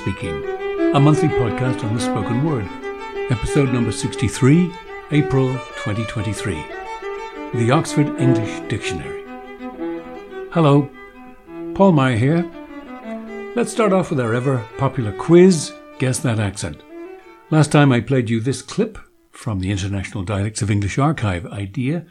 Speaking, a monthly podcast on the spoken word. Episode number 63, April 2023. The Oxford English Dictionary. Hello, Paul Meier here. Let's start off with our ever popular quiz Guess That Accent. Last time I played you this clip from the International Dialects of English Archive IDEA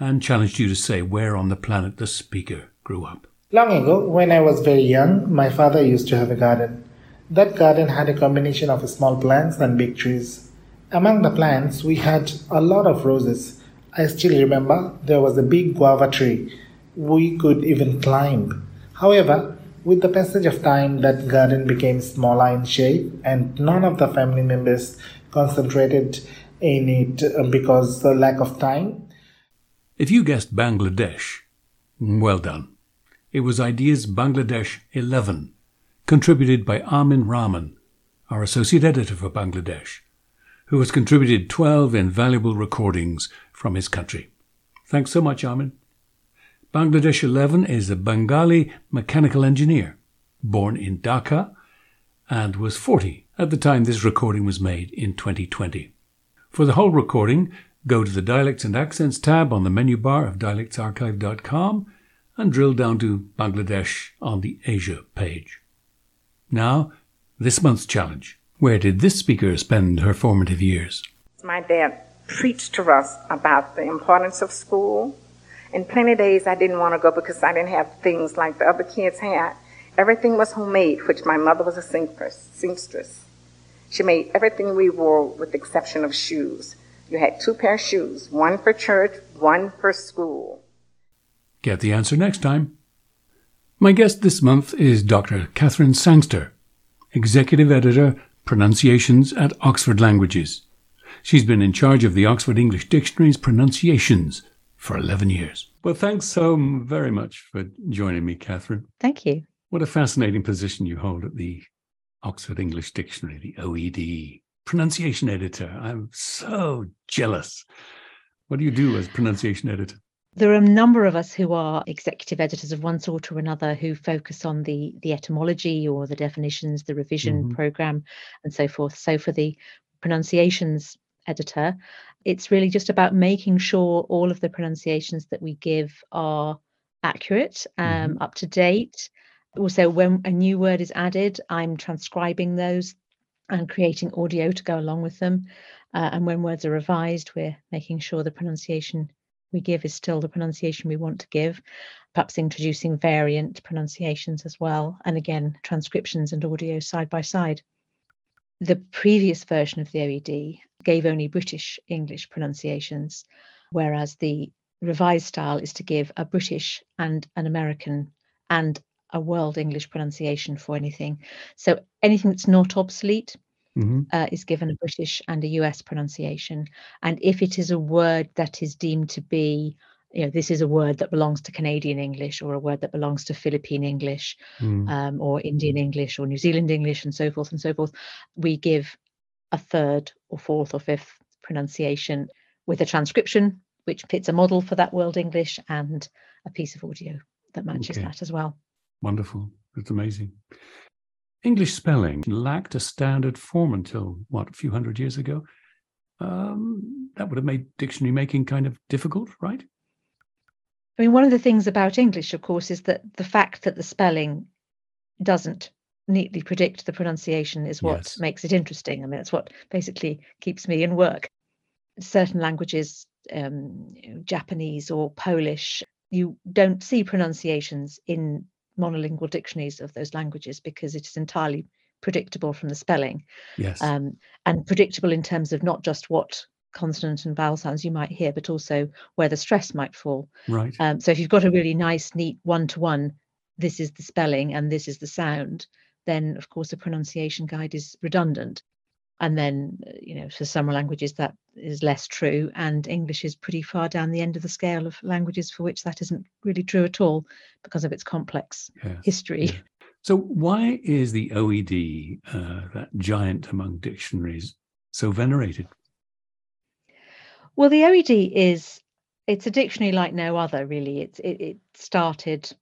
and challenged you to say where on the planet the speaker grew up. Long ago, when I was very young, my father used to have a garden. That garden had a combination of small plants and big trees. Among the plants, we had a lot of roses. I still remember there was a big guava tree. We could even climb. However, with the passage of time, that garden became smaller in shape, and none of the family members concentrated in it because the lack of time. If you guessed Bangladesh, well done. It was IDEA's Bangladesh 11, contributed by Amin Rahman, our associate editor for Bangladesh, who has contributed 12 invaluable recordings from his country. Thanks so much, Amin. Bangladesh 11 is a Bengali mechanical engineer, born in Dhaka, and was 40 at the time this recording was made in 2020. For the whole recording, go to the Dialects and Accents tab on the menu bar of dialectsarchive.com and drill down to Bangladesh on the Asia page. Now, this month's challenge. Where did this speaker spend her formative years? My dad preached to us about the importance of school. And plenty of days I didn't want to go because I didn't have things like the other kids had. Everything was homemade, which my mother was a seamstress. She made everything we wore with the exception of shoes. You had two pair of shoes, one for church, one for school. Get the answer next time. My guest this month is Dr. Catherine Sangster, Executive Editor, Pronunciations at Oxford Languages. She's been in charge of the Oxford English Dictionary's pronunciations for 11 years. Well, thanks so very much for joining me, Catherine. Thank you. What a fascinating position you hold at the Oxford English Dictionary, the OED, pronunciation editor. I'm so jealous. What do you do as pronunciation editor? There are a number of us who are executive editors of one sort or another who focus on the the etymology or the definitions, the revision mm-hmm. program, and so forth. So for the pronunciations editor, it's really just about making sure all of the pronunciations that we give are accurate, um, mm-hmm. up to date. Also, when a new word is added, I'm transcribing those and creating audio to go along with them. Uh, and when words are revised, we're making sure the pronunciation we give is still the pronunciation we want to give, perhaps introducing variant pronunciations as well, and again, transcriptions and audio side by side. The previous version of the OED gave only British English pronunciations, whereas the revised style is to give a British and an American and a world English pronunciation for anything. So anything that's not obsolete mm-hmm. uh, is given a British and a US pronunciation. And if it is a word that is deemed to be, you know, this is a word that belongs to Canadian English or a word that belongs to Philippine English mm. um, or Indian English or New Zealand English and so forth and so forth, we give a third or fourth or fifth pronunciation with a transcription which fits a model for that world English and a piece of audio that matches okay. that as well. Wonderful. That's amazing. English spelling lacked a standard form until, what, a few hundred years ago? Um, that would have made dictionary making kind of difficult, right? I mean, one of the things about English, of course, is that the fact that the spelling doesn't neatly predict the pronunciation is what yes. makes it interesting. I mean, it's what basically keeps me in work. Certain languages, um, Japanese or Polish, you don't see pronunciations in monolingual dictionaries of those languages because it is entirely predictable from the spelling. Yes. Um, and predictable in terms of not just what consonant and vowel sounds you might hear, but also where the stress might fall. Right. Um, so if you've got a really nice, neat one to one, this is the spelling and this is the sound, then of course a pronunciation guide is redundant and then uh, you know for some languages that is less true and english is pretty far down the end of the scale of languages for which that isn't really true at all because of its complex yes. history yeah. so why is the oed uh, that giant among dictionaries so venerated well the oed is it's a dictionary like no other really it's it, it started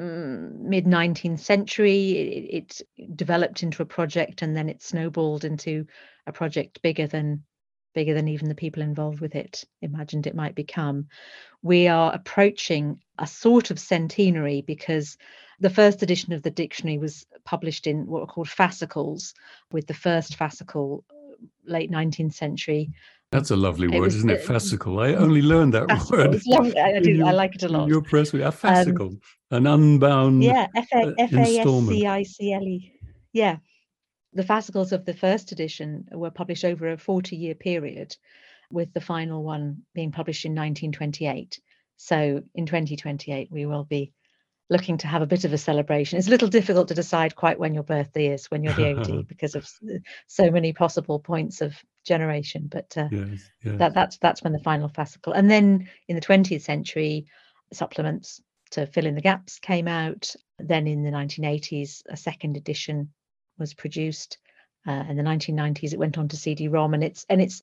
Mm, mid 19th century. It, it, developed into a project and then it snowballed into a project bigger than bigger than even the people involved with it imagined it might become. We are approaching a sort of centenary because the first edition of the dictionary was published in what were called fascicles, with the first fascicle late 19th century that's a lovely word, is isn't it? Fascicle. I only learned that word. I, do. Your, I like it a lot. Your press, a fascicle, um, an unbound. Yeah, F A F A S C I C L E. Yeah, the fascicles of the first edition were published over a forty-year period, with the final one being published in 1928. So in 2028, we will be looking to have a bit of a celebration. It's a little difficult to decide quite when your birthday is when you're the OED because of so many possible points of generation. But uh, yes, yes. that that's that's when the final fascicle. And then in the 20th century, supplements to fill in the gaps came out. Then in the 1980s, a second edition was produced. Uh, in the 1990s, it went on to CD-ROM, and it's and it's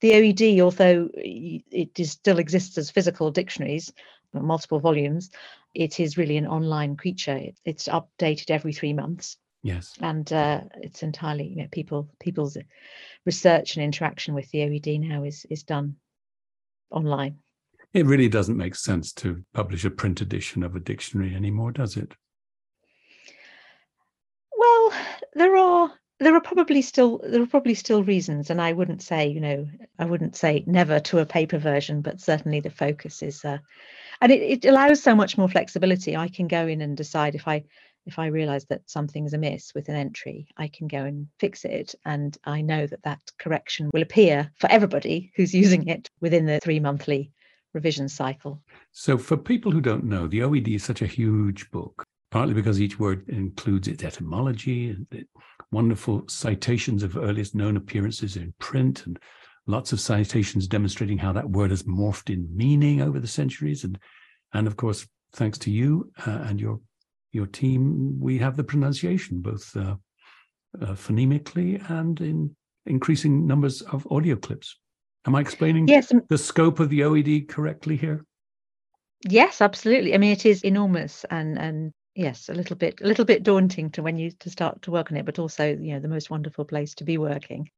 the OED, although it is, still exists as physical dictionaries, multiple volumes, it is really an online creature. it's updated every three months. Yes, and uh, it's entirely you know people people's research and interaction with the OED now is is done online. It really doesn't make sense to publish a print edition of a dictionary anymore, does it? Well, there are there are probably still there are probably still reasons, and I wouldn't say you know I wouldn't say never to a paper version, but certainly the focus is uh, and it, it allows so much more flexibility. I can go in and decide if i if i realize that something's amiss with an entry i can go and fix it and i know that that correction will appear for everybody who's using it within the three monthly revision cycle. So for people who don't know the oed is such a huge book partly because each word includes its etymology and wonderful citations of earliest known appearances in print and lots of citations demonstrating how that word has morphed in meaning over the centuries. And, and of course, thanks to you uh, and your your team, we have the pronunciation both uh, uh, phonemically and in increasing numbers of audio clips. Am I explaining yes. the scope of the OED correctly here? Yes, absolutely. I mean, it is enormous and and yes, a little bit a little bit daunting to when you to start to work on it, but also you know the most wonderful place to be working.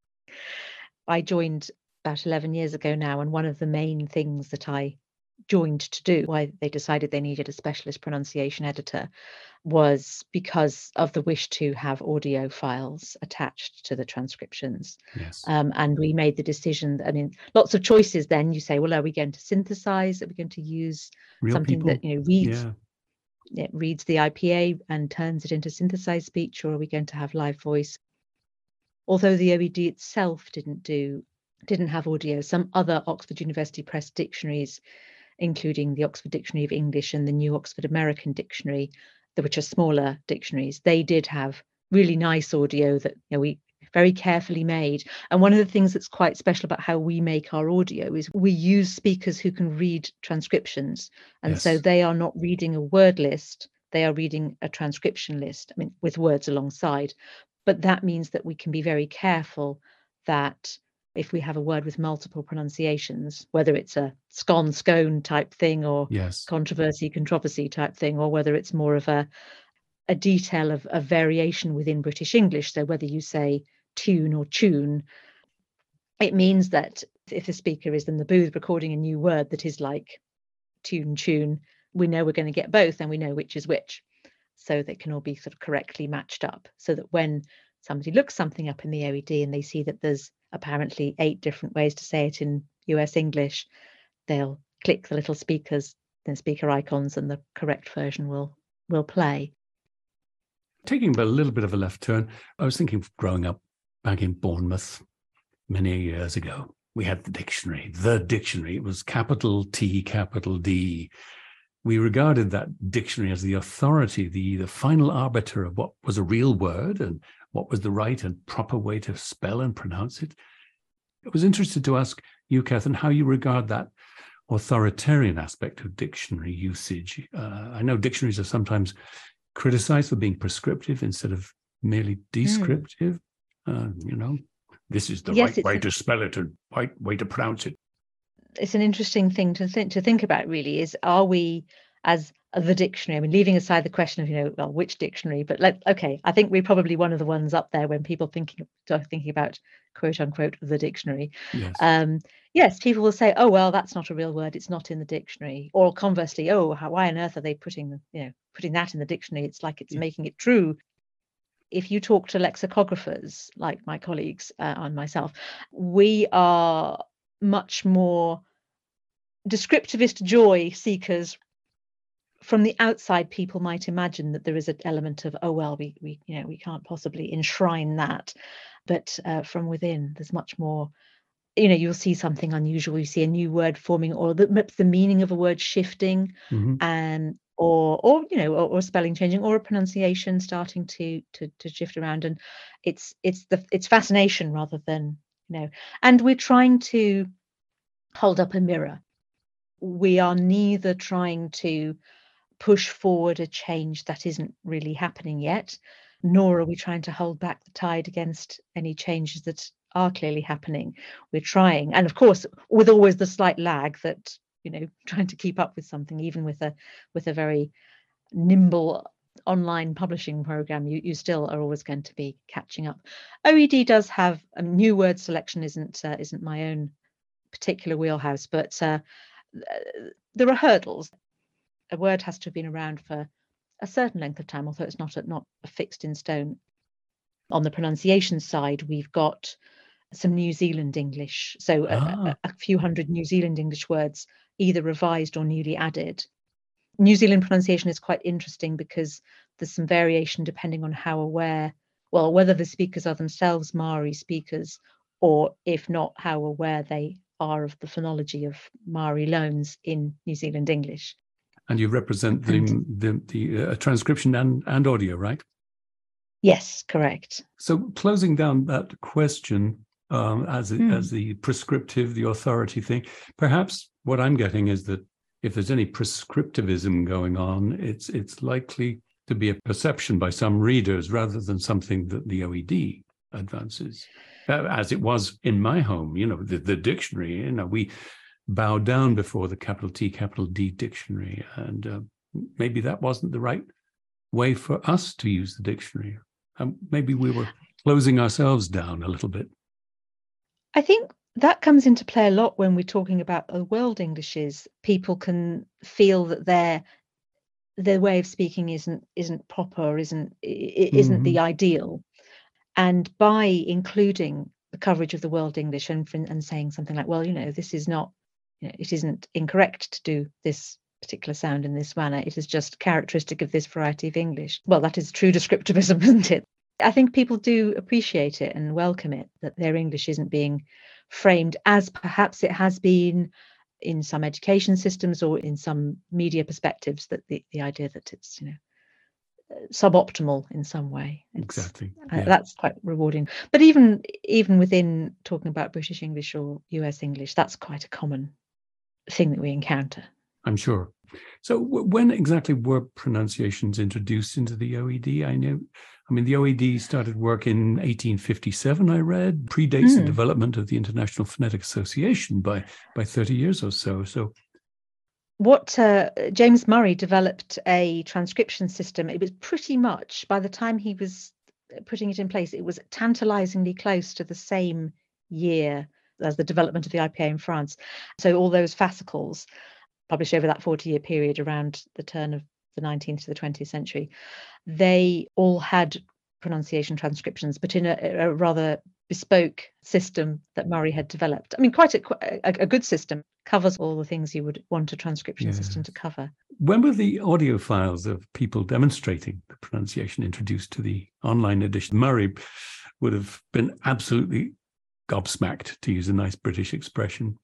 I joined about 11 years ago now, and one of the main things that I joined to do, why they decided they needed a specialist pronunciation editor, was because of the wish to have audio files attached to the transcriptions. Yes. Um, and we made the decision, I mean, lots of choices then. You say, well, are we going to synthesize? Are we going to use Real something people? that, you know, reads? Yeah. It reads the IPA and turns it into synthesized speech, or are we going to have live voice? although the OED itself didn't do didn't have audio, some other Oxford University Press dictionaries, including the Oxford Dictionary of English and the New Oxford American Dictionary, which are smaller dictionaries, they did have really nice audio that you know, we very carefully made. And one of the things that's quite special about how we make our audio is we use speakers who can read transcriptions. And yes. so they are not reading a word list, they are reading a transcription list, I mean, with words alongside. But that means that we can be very careful that if we have a word with multiple pronunciations, whether it's a scone scone type thing or yes. controversy controversy type thing, or whether it's more of a a detail of a variation within British English. So whether you say tune or tune, it means that if the speaker is in the booth recording a new word that is like tune tune, we know we're going to get both and we know which is which so they can all be sort of correctly matched up so that when somebody looks something up in the OED and they see that there's apparently eight different ways to say it in US English, they'll click the little speakers, the speaker icons, and the correct version will will play. Taking a little bit of a left turn, I was thinking growing up back in Bournemouth many years ago. We had the dictionary, the dictionary. It was capital T, capital D, we regarded that dictionary as the authority, the, the final arbiter of what was a real word and what was the right and proper way to spell and pronounce it. I was interested to ask you, Catherine, how you regard that authoritarian aspect of dictionary usage. Uh, I know dictionaries are sometimes criticized for being prescriptive instead of merely hmm. descriptive. Mm. Uh, you know, this is the yes, right way to spell it and right way to pronounce it it's an interesting thing to think to think about really is are we as the dictionary. I mean, leaving aside the question of you know, well, which dictionary, but like, okay, I think we're probably one of the ones up there when people thinking thinking about quote unquote the dictionary. Yes. Um, yes, people will say, oh well, that's not a real word; it's not in the dictionary. Or conversely, oh, how, why on earth are they putting you know putting that in the dictionary? It's like it's yeah. making it true. If you talk to lexicographers like my colleagues uh, and myself, we are much more descriptivist joy seekers. From the outside people might imagine that there is an element of oh well we we you know we can't possibly enshrine that. But uh, from within there's much more you know you'll see something unusual. You see a new word forming or the, the meaning of a word shifting. Mm-hmm. and or or you know or, or, spelling changing or a pronunciation starting to to to shift around. And it's it's the it's fascination rather than you know and we're trying to hold up a mirror. We are neither trying to push forward a change that isn't really happening yet, nor are we trying to hold back the tide against any changes that are clearly happening. We're trying, and of course, with always the slight lag that you know, trying to keep up with something, even with a with a very nimble online publishing program, you, you still are always going to be catching up. OED does have a new word selection isn't uh, isn't my own particular wheelhouse, but uh, there are hurdles a word has to have been around for a certain length of time, although it's not not fixed in stone. On the pronunciation side, we've got some New Zealand English, so ah. a, a, few hundred New Zealand English words, either revised or newly added. New Zealand pronunciation is quite interesting because there's some variation depending on how aware, well, whether the speakers are themselves Maori speakers, or if not, how aware they are of the phonology of Maori loans in New Zealand English. And you represent the the, the uh, transcription and, and audio, right? Yes, correct. So closing down that question um, as mm. as the prescriptive, the authority thing, perhaps what I'm getting is that if there's any prescriptivism going on, it's it's likely to be a perception by some readers rather than something that the OED advances, as it was in my home. You know, the, the dictionary. You know, we bow down before the capital T, capital D dictionary. And uh, maybe that wasn't the right way for us to use the dictionary. Um, maybe we were closing ourselves down a little bit. I think that comes into play a lot when we're talking about the world Englishes. People can feel that their their way of speaking isn't isn't proper, isn't isn't mm-hmm. the ideal. And by including the coverage of the world English and and saying something like, well, you know, this is not you know, it isn't incorrect to do this particular sound in this manner. It is just characteristic of this variety of English. Well, that is true descriptivism, isn't it? I think people do appreciate it and welcome it that their English isn't being framed as perhaps it has been in some education systems or in some media perspectives that the, the idea that it's you know suboptimal in some way. It's, exactly. uh, that's quite rewarding. But even even within talking about british english or us english that's quite a common thing that we encounter. I'm sure. So, w- when exactly were pronunciations introduced into the OED? I know, I mean, the OED started work in 1857. I read predates mm. the hmm. development of the International Phonetic Association by by 30 years or so. So, what uh, James Murray developed a transcription system. It was pretty much by the time he was putting it in place, it was tantalizingly close to the same year as the development of the IPA in France. So all those fascicles published over that 40 year period around the turn of the 19th to the 20th century, they all had pronunciation transcriptions, but in a, a rather bespoke system that Murray had developed. I mean, quite a, a, a, good system, covers all the things you would want a transcription yes. system to cover. When were the audio files of people demonstrating the pronunciation introduced to the online edition? Murray would have been absolutely gobsmacked, to use a nice British expression.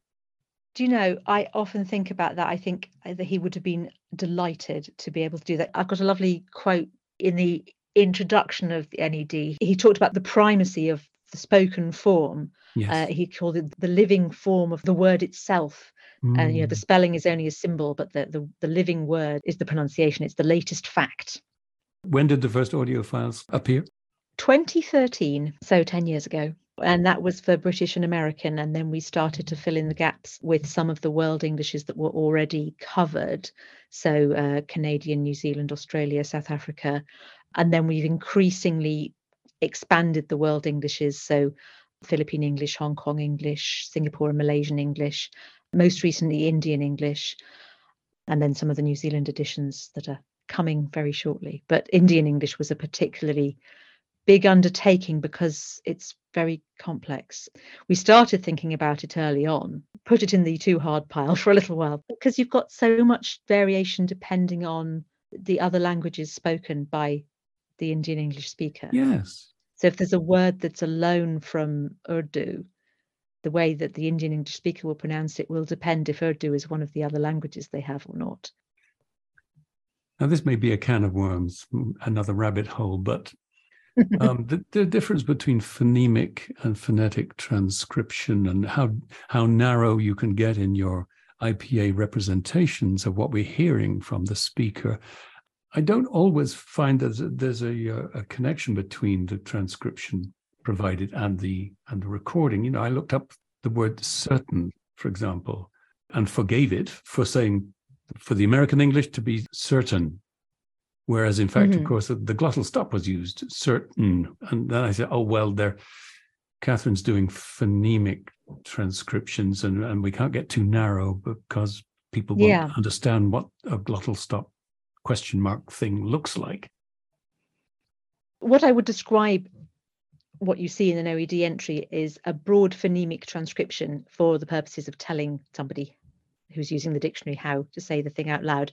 Do you know, I often think about that. I think that he would have been delighted to be able to do that. I've got a lovely quote in the introduction of the NED. He talked about the primacy of the spoken form. Yes. Uh, he called it the living form of the word itself. Mm. And you know, the mm. spelling is only a symbol, but the, the, the living word is the pronunciation. It's the latest fact. When did the first audio files appear? 2013, so 10 years ago. And that was for British and American. And then we started to fill in the gaps with some of the world Englishes that were already covered. So uh, Canadian, New Zealand, Australia, South Africa. And then we've increasingly expanded the world Englishes. So Philippine English, Hong Kong English, Singapore and Malaysian English, most recently Indian English, and then some of the New Zealand editions that are coming very shortly. But Indian English was a particularly big undertaking because it's very complex. We started thinking about it early on, put it in the too hard pile for a little while because you've got so much variation depending on the other languages spoken by the Indian English speaker. Yes. So if there's a word that's a loan from Urdu, the way that the Indian English speaker will pronounce it will depend if Urdu is one of the other languages they have or not. Now, this may be a can of worms, another rabbit hole, but um, the, the, difference between phonemic and phonetic transcription and how how narrow you can get in your IPA representations of what we're hearing from the speaker. I don't always find that there's a, a connection between the transcription provided and the and the recording. You know, I looked up the word certain, for example, and forgave it for saying for the American English to be certain. Whereas in fact, mm-hmm. of course, the, the, glottal stop was used, certain. And then I said, oh, well, there, Catherine's doing phonemic transcriptions and, and we can't get too narrow because people won't yeah. understand what a glottal stop question mark thing looks like. What I would describe what you see in an OED entry is a broad phonemic transcription for the purposes of telling somebody who's using the dictionary how to say the thing out loud.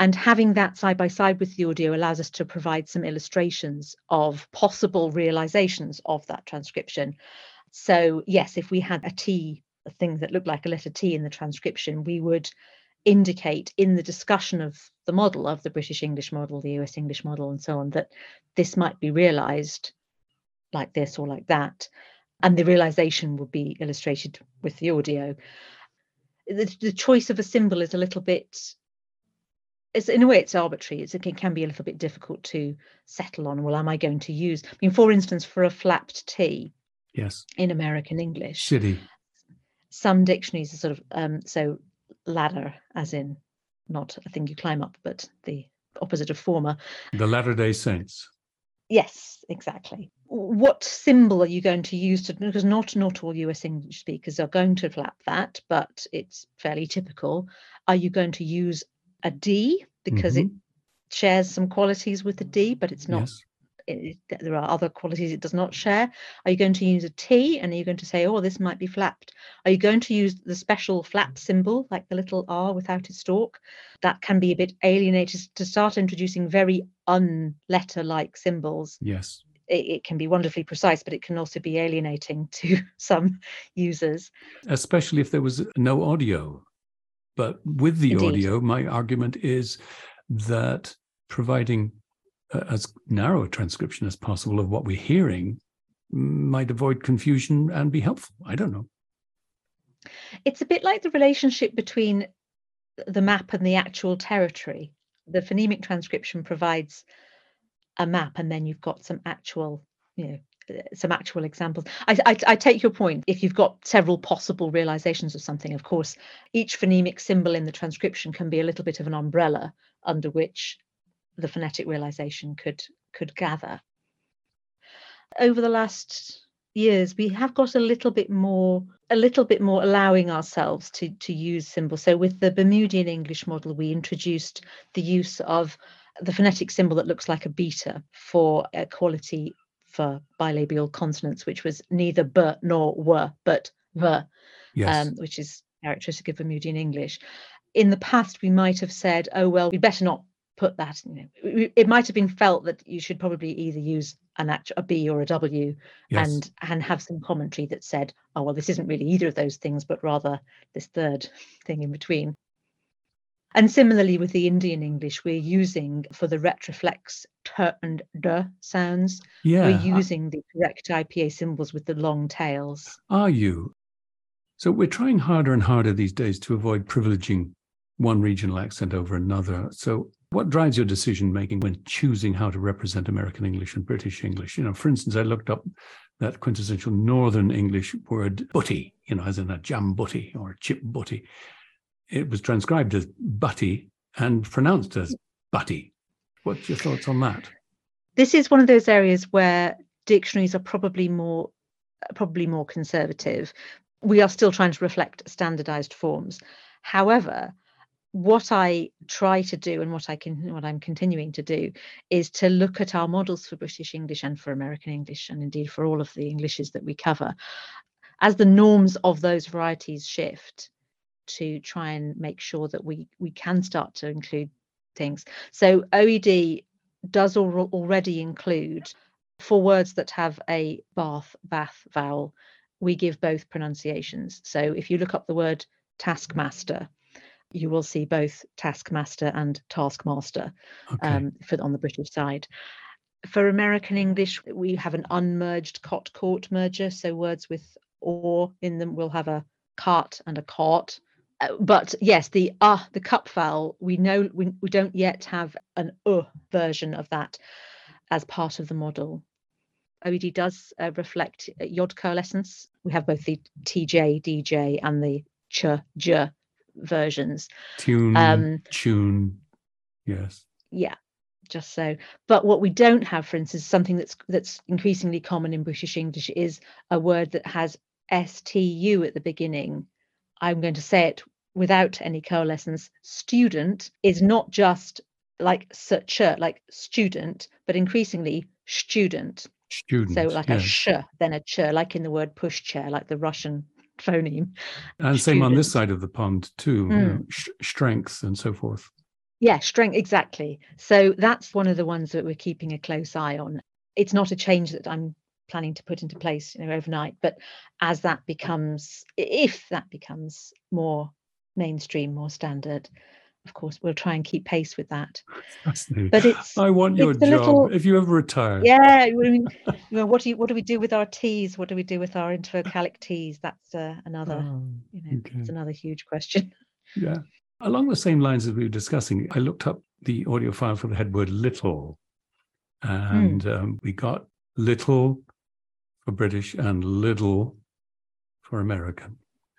And having that side by side with the audio allows us to provide some illustrations of possible realizations of that transcription. So, yes, if we had a T, a thing that looked like a letter T in the transcription, we would indicate in the discussion of the model of the British English model, the US English model, and so on, that this might be realized like this or like that. And the realization would be illustrated with the audio. The, the choice of a symbol is a little bit, it's, in a way, it's arbitrary. It's, it can be a little bit difficult to settle on. Well, am I going to use, I mean, for instance, for a flapped T yes, in American English. Shitty. Some dictionaries are sort of, um, so ladder, as in not a thing you climb up, but the opposite of former. The Latter day Saints. Yes, exactly. What symbol are you going to use to because not not all US English speakers are going to flap that, but it's fairly typical. Are you going to use a D because mm-hmm. it shares some qualities with the D, but it's not yes it, there are other qualities it does not share? Are you going to use a T and are you going to say, oh, this might be flapped? Are you going to use the special flap symbol, like the little R without its stalk? That can be a bit alienated to start introducing very unletter like symbols. Yes. It, it can be wonderfully precise, but it can also be alienating to some users. Especially if there was no audio. But with the Indeed. audio, my argument is that providing as narrow a transcription as possible of what we're hearing might avoid confusion and be helpful. I don't know. It's a bit like the relationship between the map and the actual territory. The phonemic transcription provides a map, and then you've got some actual, you know, some actual examples. I, I, I, take your point. If you've got several possible realizations of something, of course, each phonemic symbol in the transcription can be a little bit of an umbrella under which the phonetic realization could could gather. Over the last years, we have got a little bit more a little bit more allowing ourselves to to use symbols. So with the Bermudian English model, we introduced the use of the phonetic symbol that looks like a beta for equality for bilabial consonants, which was neither b nor w, but v, yes. um, which is characteristic of Bermudian English. In the past, we might have said, oh, well, we'd better not put that you know it might have been felt that you should probably either use an actual a b or a w yes. and and have some commentary that said oh well this isn't really either of those things but rather this third thing in between and similarly with the indian english we're using for the retroflex t and d sounds. Yeah. We're using the correct ipa symbols with the long tails. Are you? So we're trying harder and harder these days to avoid privileging one regional accent over another. So What drives your decision making when choosing how to represent American English and British English? You know, for instance, I looked up that quintessential Northern English word butty, you know, as in a jam butty or a chip butty. It was transcribed as butty and pronounced as butty. What's your thoughts on that? This is one of those areas where dictionaries are probably more probably more conservative. We are still trying to reflect standardized forms. However, what I try to do and what I can what I'm continuing to do is to look at our models for British English and for American English and indeed for all of the Englishes that we cover as the norms of those varieties shift to try and make sure that we we can start to include things. So OED does al- already include for words that have a bath bath vowel we give both pronunciations. So if you look up the word taskmaster you will see both taskmaster and taskmaster okay. um, for on the British side. For American English, we have an unmerged cot caught merger. So words with or in them will have a cart and a cart. Uh, but yes, the uh, the cup vowel, we know we, we don't yet have an uh version of that as part of the model. OED does uh, reflect uh, yod coalescence. We have both the TJ, DJ, and the ch, j versions. Tune, um, tune, yes. Yeah, just so. But what we don't have, for instance, something that's that's increasingly common in British English is a word that has stu at the beginning. I'm going to say it without any coalescence. Student is not just like such like student, but increasingly student. Student. So like yes. a sh, then a ch, like in the word pushchair, like the Russian phoneme. And student. same on this side of the pond too, mm. you know, sh- strength and so forth. Yeah, strength exactly. So that's one of the ones that we're keeping a close eye on. It's not a change that I'm planning to put into place, you know, overnight, but as that becomes, if that becomes more mainstream, more standard, of course, we'll try and keep pace with that. But it's I want your job. Little, if you ever retire. Yeah, I mean, you know, what do you, what do we do with our T's? What do we do with our intervocalic T's? That's uh, another, oh, you know, okay. that's another huge question. Yeah. Along the same lines as we were discussing, I looked up the audio file for the head word little, and mm. um, we got little for British and little for American.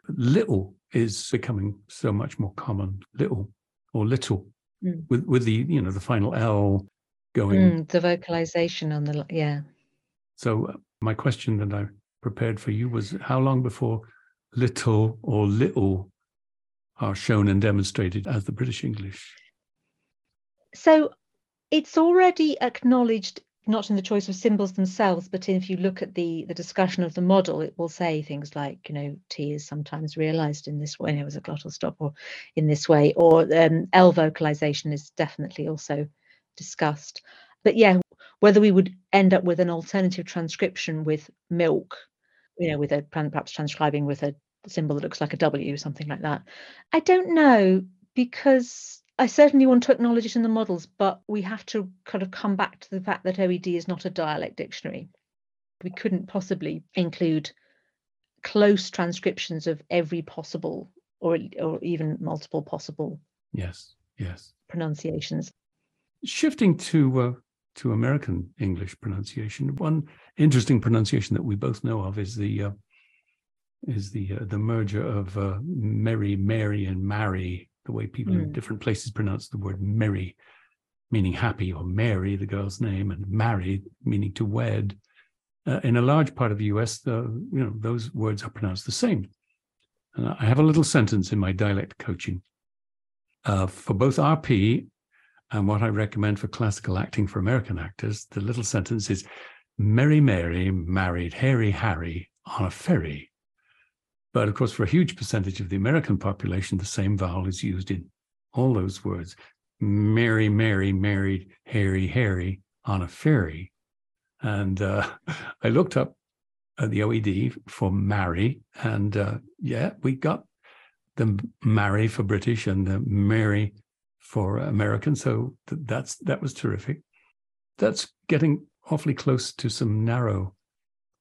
Little is becoming so much more common. Little or little mm. with with the you know the final L going. Mm, the vocalization on the yeah. So uh, my question that I prepared for you was how long before little or little are shown and demonstrated as the British English? So it's already acknowledged not in the choice of symbols themselves, but if you look at the the discussion of the model, it will say things like, you know, T is sometimes realized in this way, it was a glottal stop, or in this way, or um, L vocalization is definitely also discussed. But yeah, whether we would end up with an alternative transcription with milk, you know, with a perhaps transcribing with a symbol that looks like a W, something like that, I don't know because I certainly want to acknowledge it in the models, but we have to kind of come back to the fact that OED is not a dialect dictionary. We couldn't possibly include close transcriptions of every possible or or even multiple possible yes yes. pronunciations. Shifting to uh, to american english pronunciation one interesting pronunciation that we both know of is the uh, is the uh, the merger of uh, Mary, Mary, and Marry the way people mm. in different places pronounce the word merry, meaning happy, or Mary, the girl's name, and married, meaning to wed. Uh, in a large part of the US, the, you know, those words are pronounced the same. And I have a little sentence in my dialect coaching uh, for both RP and what I recommend for classical acting for American actors. The little sentence is Mary Mary married Harry Harry on a ferry but of course, for a huge percentage of the American population, the same vowel is used in all those words. Mary, Mary married Harry, Harry on a ferry. And uh, I looked up uh, the OED for marry, and uh, yeah, we got the marry for British and the Mary for American. So th- that's that was terrific. That's getting awfully close to some narrow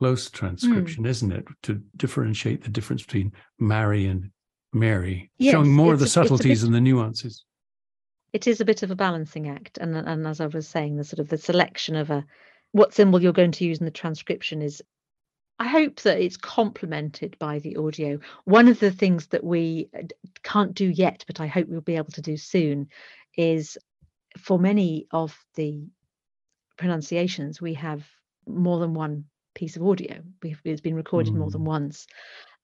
close transcription, mm. isn't it? To differentiate the difference between Mary and Mary, yes, showing more of the subtleties bit, and the nuances. it is a bit of a balancing act. And, and as I was saying, the sort of the selection of a what symbol you're going to use in the transcription is I hope that it's complemented by the audio. One of the things that we uh, can't do yet, but I hope we'll be able to do soon, is for many of the pronunciations, we have more than one piece of audio. We've, it's been recorded mm. more than mm. once.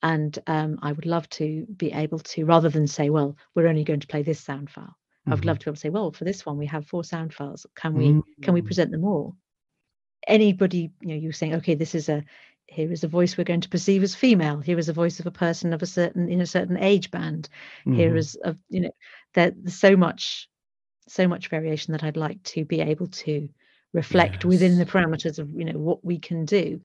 And um, I would love to be able to, rather than say, well, we're only going to play this sound file, mm-hmm. I would love mm-hmm. to be able to say, well, for this one, we have four sound files. Can we mm-hmm. can we mm. present them all? Anybody, you know, you saying, okay, this is a here is a voice we're going to perceive as female. Here is a voice of a person of a certain in a certain age band. Mm-hmm. Here is a you know, there's so much, so much variation that I'd like to be able to reflect yes. within the parameters of you know what we can do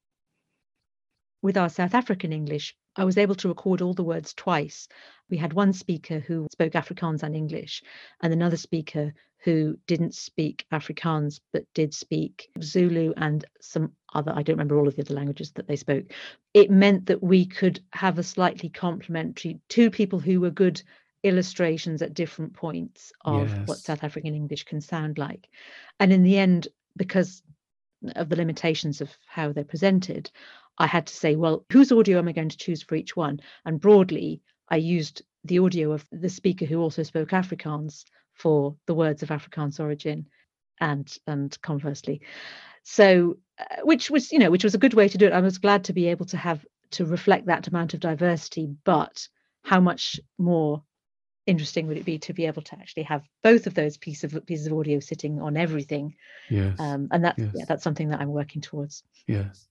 with our South African English, I was able to record all the words twice. We had one speaker who spoke Afrikaans and English, and another speaker who didn't speak Afrikaans but did speak Zulu and some other, I don't remember all of the other languages that they spoke. It meant that we could have a slightly complementary, two people who were good illustrations at different points of yes. what South African English can sound like. And in the end, because of the limitations of how they're presented, I had to say, well, whose audio am I going to choose for each one? And broadly, I used the audio of the speaker who also spoke Afrikaans for the words of Afrikaans origin and and conversely. So uh, which was, you know, which was a good way to do it. I was glad to be able to have to reflect that amount of diversity, but how much more interesting would it be to be able to actually have both of those pieces of pieces of audio sitting on everything? Yes. Um, and that's yes. yeah, that's something that I'm working towards. Yes.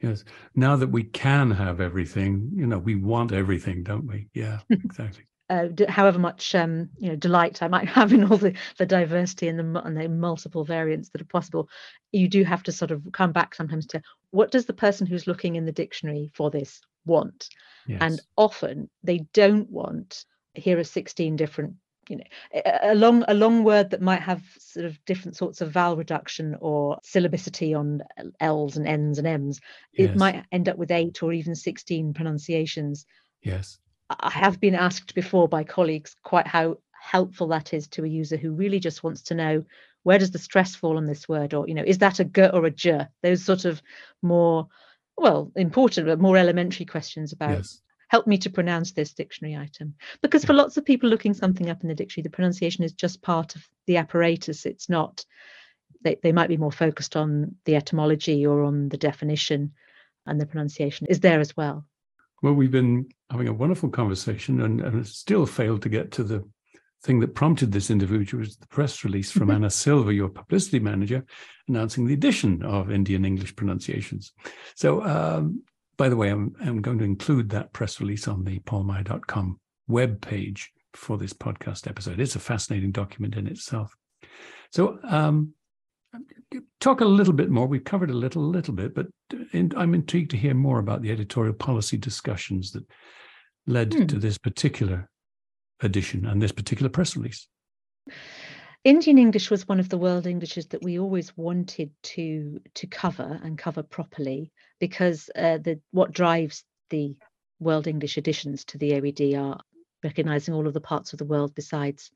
Yes. Now that we can have everything, you know, we want everything, don't we? Yeah, exactly. Uh, however much um, you know delight I might have in all the, the diversity and the and the multiple variants that are possible, you do have to sort of come back sometimes to what does the person who's looking in the dictionary for this want, yes. and often they don't want here are 16 different you know a long a long word that might have sort of different sorts of vowel reduction or syllabicity on l's and n's and m's. Yes. it might end up with eight or even 16 pronunciations. Yes. I have been asked before by colleagues quite how helpful that is to a user who really just wants to know where does the stress fall on this word? Or you know is that a g or a j? Those sort of more well important but more elementary questions about yes help me to pronounce this dictionary item. Because for lots of people looking something up in the dictionary, the pronunciation is just part of the apparatus. It's not, they, they might be more focused on the etymology or on the definition, and the pronunciation is there as well. Well, we've been having a wonderful conversation and, and still failed to get to the thing that prompted this interview, which was the press release from mm-hmm. Anna Silva, your publicity manager, announcing the addition of Indian English pronunciations. So, um, by the way, I'm, I'm going to include that press release on the paulmeier.com web page for this podcast episode. It's a fascinating document in itself. So, um, talk a little bit more. We've covered a little, a little bit, but in, I'm intrigued to hear more about the editorial policy discussions that led hmm. to this particular edition and this particular press release. Indian English was one of the world Englishes that we always wanted to to cover and cover properly because uh, the what drives the world English editions to the OED are recognizing all of the parts of the world besides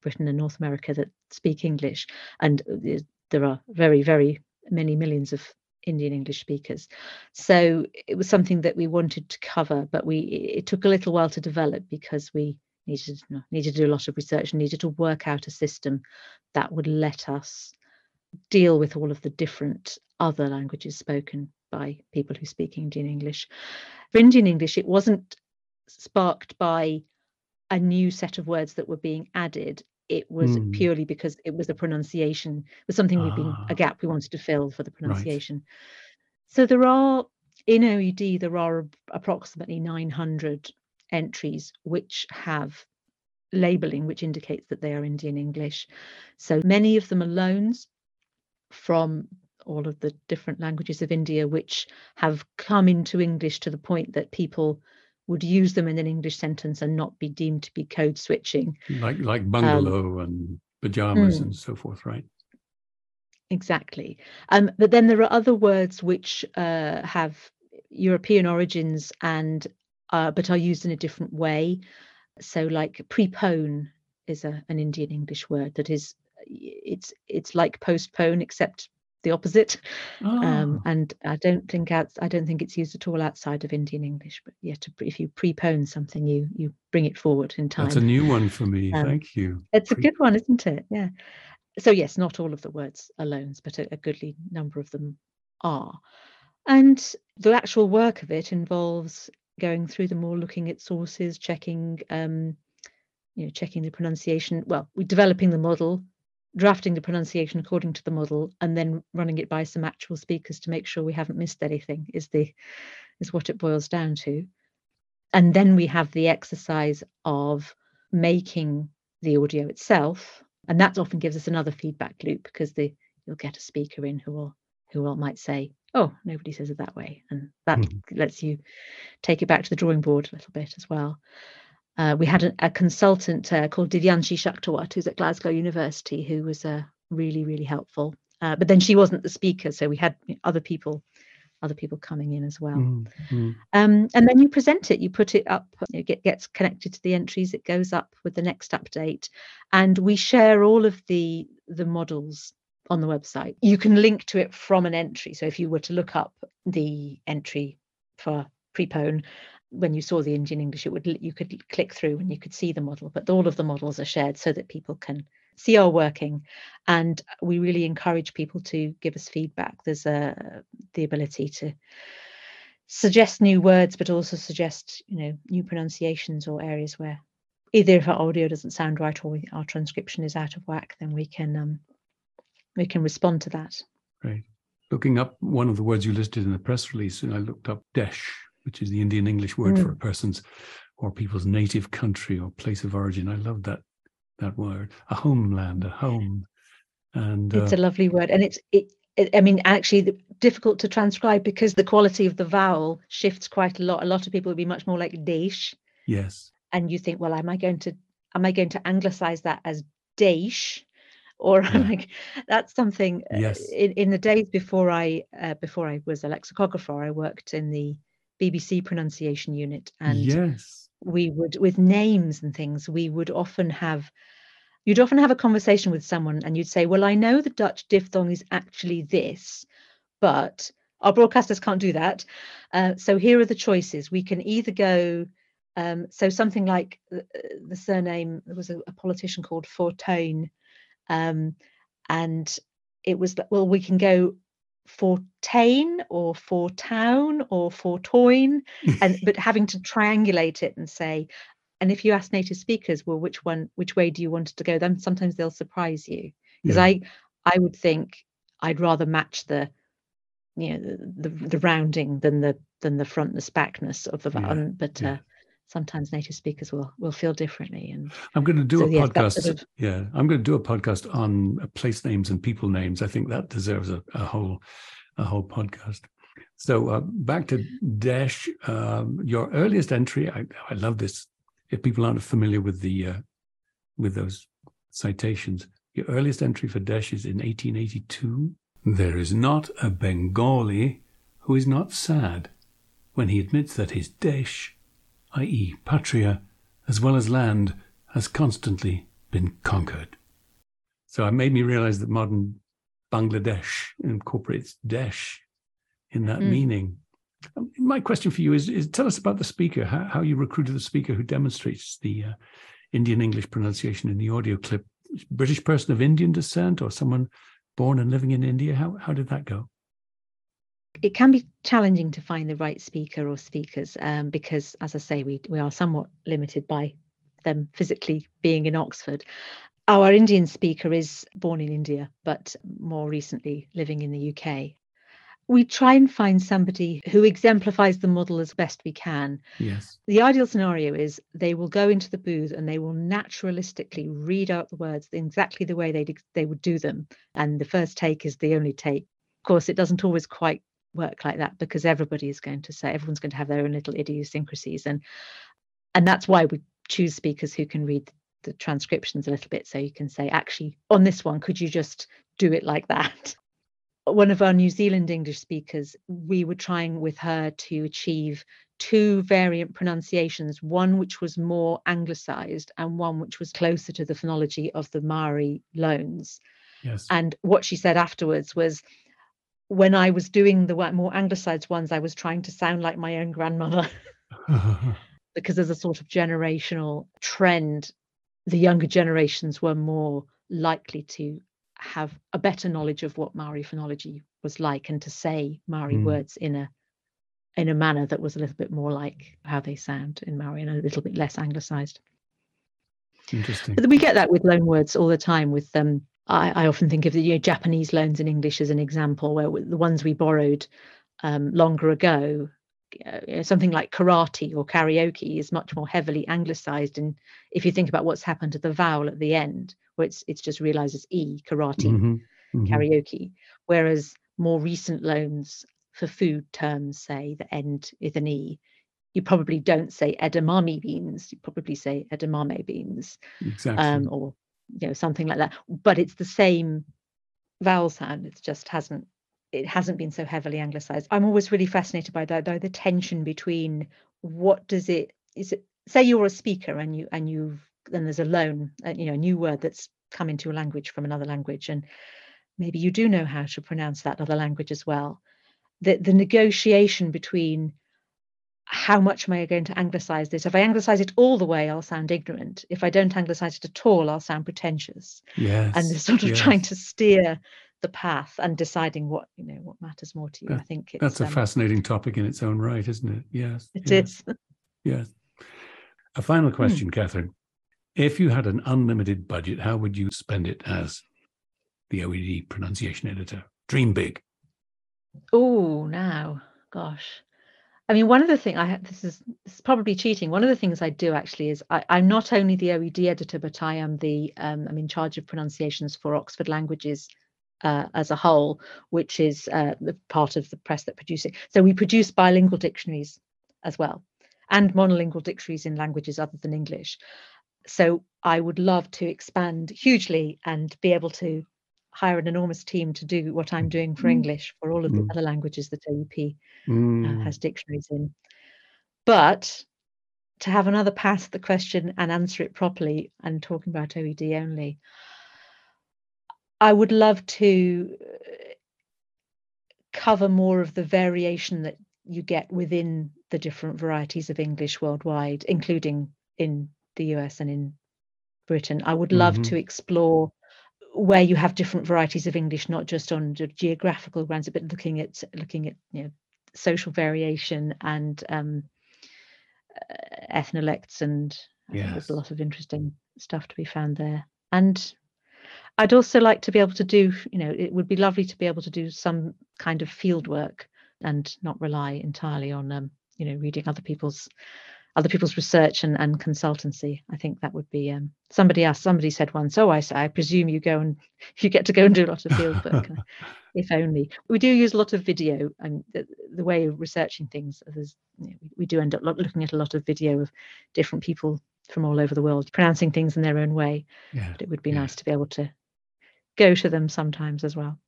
Britain and North America that speak English, and uh, there are very very many millions of Indian English speakers. So it was something that we wanted to cover, but we it took a little while to develop because we needed needed to do a lot of research and needed to work out a system that would let us deal with all of the different other languages spoken by people who speak Indian English. For Indian English, it wasn't sparked by a new set of words that were being added. It was mm. purely because it was a pronunciation, it was something we've been a ah. gap we wanted to fill for the pronunciation. Right. So there are in OED there are approximately 900 entries which have labeling which indicates that they are Indian English. So many of them are loans from all of the different languages of India which have come into English to the point that people would use them in an English sentence and not be deemed to be code switching. Like like bungalow um, and pajamas mm, and so forth, right? Exactly. Um, but then there are other words which uh, have European origins and uh, but are used in a different way. So, like prepone is a, an Indian English word that is it's it's like postpone except the opposite. Oh. Um, and I don't think out, I don't think it's used at all outside of Indian English. But yeah, to, if you prepone something, you you bring it forward in time. That's a new one for me. Um, Thank you. It's Pre- a good one, isn't it? Yeah. So yes, not all of the words are loans, but a, a goodly number of them are. And the actual work of it involves going through them all, looking at sources, checking, um, you know, checking the pronunciation. Well, we're developing the model, drafting the pronunciation according to the model and then running it by some actual speakers to make sure we haven't missed anything is the is what it boils down to and then we have the exercise of making the audio itself and that often gives us another feedback loop because the you'll get a speaker in who will who will might say oh nobody says it that way and that mm. lets you take it back to the drawing board a little bit as well uh, we had a, a consultant uh, called Divyanshi Shaktawat, who's at Glasgow University, who was uh, really, really helpful. Uh, but then she wasn't the speaker, so we had other people, other people coming in as well. Mm-hmm. Um, and then you present it, you put it up, it get, gets connected to the entries, it goes up with the next update, and we share all of the the models on the website. You can link to it from an entry. So if you were to look up the entry for prepone when you saw the Indian English, it would you could click through and you could see the model, but all of the models are shared so that people can see our working. And we really encourage people to give us feedback. There's a the ability to suggest new words, but also suggest you know new pronunciations or areas where either if our audio doesn't sound right or our transcription is out of whack, then we can um, we can respond to that. Right. Looking up one of the words you listed in the press release, and I looked up desh, which is the Indian English word mm. for a person's or people's native country or place of origin. I love that that word, a homeland, a home. And it's uh, a lovely word, and it's it, it. I mean, actually, difficult to transcribe because the quality of the vowel shifts quite a lot. A lot of people would be much more like Desh. Yes. And you think, well, am I going to am I going to anglicize that as Desh? Or like that's something uh, yes. in, in the days before i uh, before i was a lexicographer i worked in the BBC pronunciation unit. And yes. we would, with names and things, we would often have, you'd often have a conversation with someone and you'd say, Well, I know the Dutch diphthong is actually this, but our broadcasters can't do that. Uh, so here are the choices. We can either go, um, so something like the, uh, the, surname, there was a, a politician called Fortuyn, um, and it was, well, we can go Fortain or for Town or Fortoin, and but having to triangulate it and say, and if you ask native speakers, well, which one, which way do you want it to go? Then sometimes they'll surprise you because yeah. I, I would think I'd rather match the, you know, the, the, the rounding than the than the frontness backness of the yeah. but yeah. uh, sometimes native speakers will will feel differently and i'm going to do so, a yes, podcast sort of... yeah i'm going to do a podcast on uh, place names and people names. I think that deserves a, a whole a whole podcast. So uh, back to desh um, your earliest entry I, I love this. If people aren't familiar with the uh, with those citations your earliest entry for desh is in 1882 there is not a bengali who is not sad when he admits that his desh i.e., patria, as well as land, has constantly been conquered. So it made me realize that modern Bangladesh incorporates Desh in that mm. meaning. Um, my question for you is, is tell us about the speaker, how, how you recruited the speaker who demonstrates the uh, Indian English pronunciation in the audio clip. British person of Indian descent or someone born and living in India? How, how did that go? It can be challenging to find the right speaker or speakers um, because, as I say, we we are somewhat limited by them physically being in Oxford. Our Indian speaker is born in India, but more recently living in the UK. We try and find somebody who exemplifies the model as best we can. Yes. The ideal scenario is they will go into the booth and they will naturalistically read out the words exactly the way they they would do them, and the first take is the only take. Of course, it doesn't always quite work like that because everybody is going to say everyone's going to have their own little idiosyncrasies and and that's why we choose speakers who can read the transcriptions a little bit so you can say actually on this one could you just do it like that one of our New Zealand English speakers, we were trying with her to achieve two variant pronunciations, one which was more anglicized and one which was closer to the phonology of the Maori loans. Yes. And what she said afterwards was, when I was doing the more anglicized ones, I was trying to sound like my own grandmother. because there's a sort of generational trend. The younger generations were more likely to have a better knowledge of what Maori phonology was like and to say Maori mm. words in a in a manner that was a little bit more like how they sound in Maori and a little bit less anglicized. Interesting. But we get that with loan words all the time. With um, I, I often think of the you know, Japanese loans in English as an example, where the ones we borrowed um, longer ago, uh, something like karate or karaoke is much more heavily anglicized. And if you think about what's happened to the vowel at the end, where it's it's just realized as e karate, mm-hmm. Mm-hmm. karaoke, whereas more recent loans for food terms say the end is an E, you probably don't say edamame beans. You probably say edamame beans, exactly. um, or you know something like that. But it's the same vowel sound. It just hasn't it hasn't been so heavily anglicized. I'm always really fascinated by that though the tension between what does it is it say you're a speaker and you and you've then there's a loan uh, you know a new word that's come into a language from another language and maybe you do know how to pronounce that other language as well the, the negotiation between how much am I going to anglicize this? If I anglicize it all the way, I'll sound ignorant. If I don't anglicize it at all, I'll sound pretentious. Yes. And they're sort of yes. trying to steer the path and deciding what you know what matters more to you. That, I think that's a um, fascinating topic in its own right, isn't it? Yes. it yes. is. yes. A final hmm. question. Catherine. If you had an unlimited budget, how would you spend it as the OED pronunciation editor? Dream big. Oh, now, gosh. I mean, one of the things I have, this is, this is probably cheating. One of the things I do actually is I, am not only the OED editor, but I am the um, I'm in charge of pronunciations for Oxford Languages uh, as a whole, which is uh, the part of the press that produces it. So we produce bilingual dictionaries as well, and monolingual dictionaries in languages other than English. So I would love to expand hugely and be able to hire an enormous team to do what I'm doing for mm. English for all of the mm. other languages that OUP uh, mm. has dictionaries in. But to have another pass at the question and answer it properly and talking about OED only, I would love to uh, cover more of the variation that you get within the different varieties of English worldwide, including in the US and in Britain. I would love mm-hmm. to explore where you have different varieties of English, not just on geographical grounds, but looking at looking at you know social variation and um, uh, ethnolects, and yes. there's a lot of interesting stuff to be found there. And I'd also like to be able to do, you know, it would be lovely to be able to do some kind of field work and not rely entirely on, um, you know, reading other people's other people's research and, and consultancy. I think that would be um, somebody asked, somebody said once, oh, I, I presume you go and you get to go and do a lot of field work. if only. We do use a lot of video and the, the way of researching things. You know, we do end up looking at a lot of video of different people from all over the world pronouncing things in their own way. Yeah. But it would be yeah. nice to be able to go to them sometimes as well.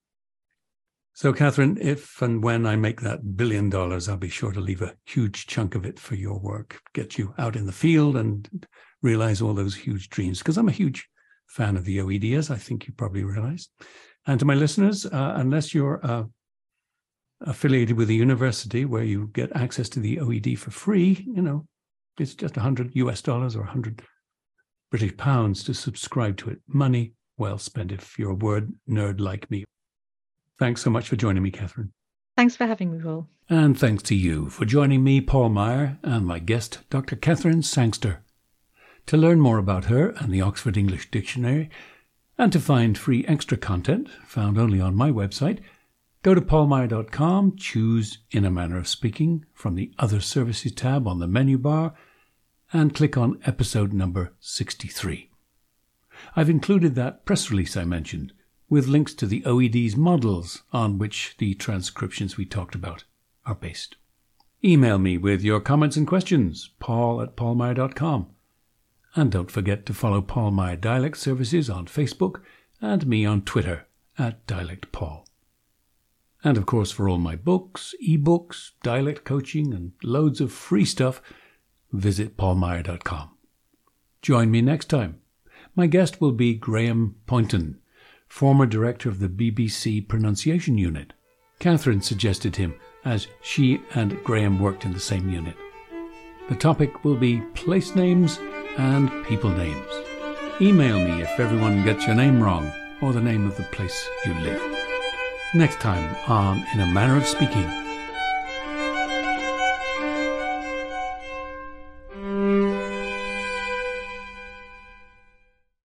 So, Catherine, if and when I make that billion dollars, I'll be sure to leave a huge chunk of it for your work, get you out in the field and realize all those huge dreams. Because I'm a huge fan of the OED, as I think you probably realize. And to my listeners, uh, unless you're uh, affiliated with a university where you get access to the OED for free, you know, it's just 100 US dollars or 100 British pounds to subscribe to it. Money well spent if you're a word nerd like me. Thanks so much for joining me, Catherine. Thanks for having me, Paul. And thanks to you for joining me, Paul Meier, and my guest, Dr. Catherine Sangster. To learn more about her and the Oxford English Dictionary, and to find free extra content found only on my website, go to paulmeier.com, choose In a Manner of Speaking from the Other Services tab on the menu bar, and click on episode number 63. I've included that press release I mentioned with links to the OED's models on which the transcriptions we talked about are based. Email me with your comments and questions, paul at paulmeier.com. And don't forget to follow Paul Meier Dialect Services on Facebook and me on Twitter at DialectPaul. And of course, for all my books, ebooks, dialect coaching, and loads of free stuff, visit paulmeier.com. Join me next time. My guest will be Graham Poynton, former director of the BBC Pronunciation Unit. Catherine suggested him as she and Graham worked in the same unit. The topic will be place names and people names. Email me if everyone gets your name wrong or the name of the place you live. Next time on In a Manner of Speaking.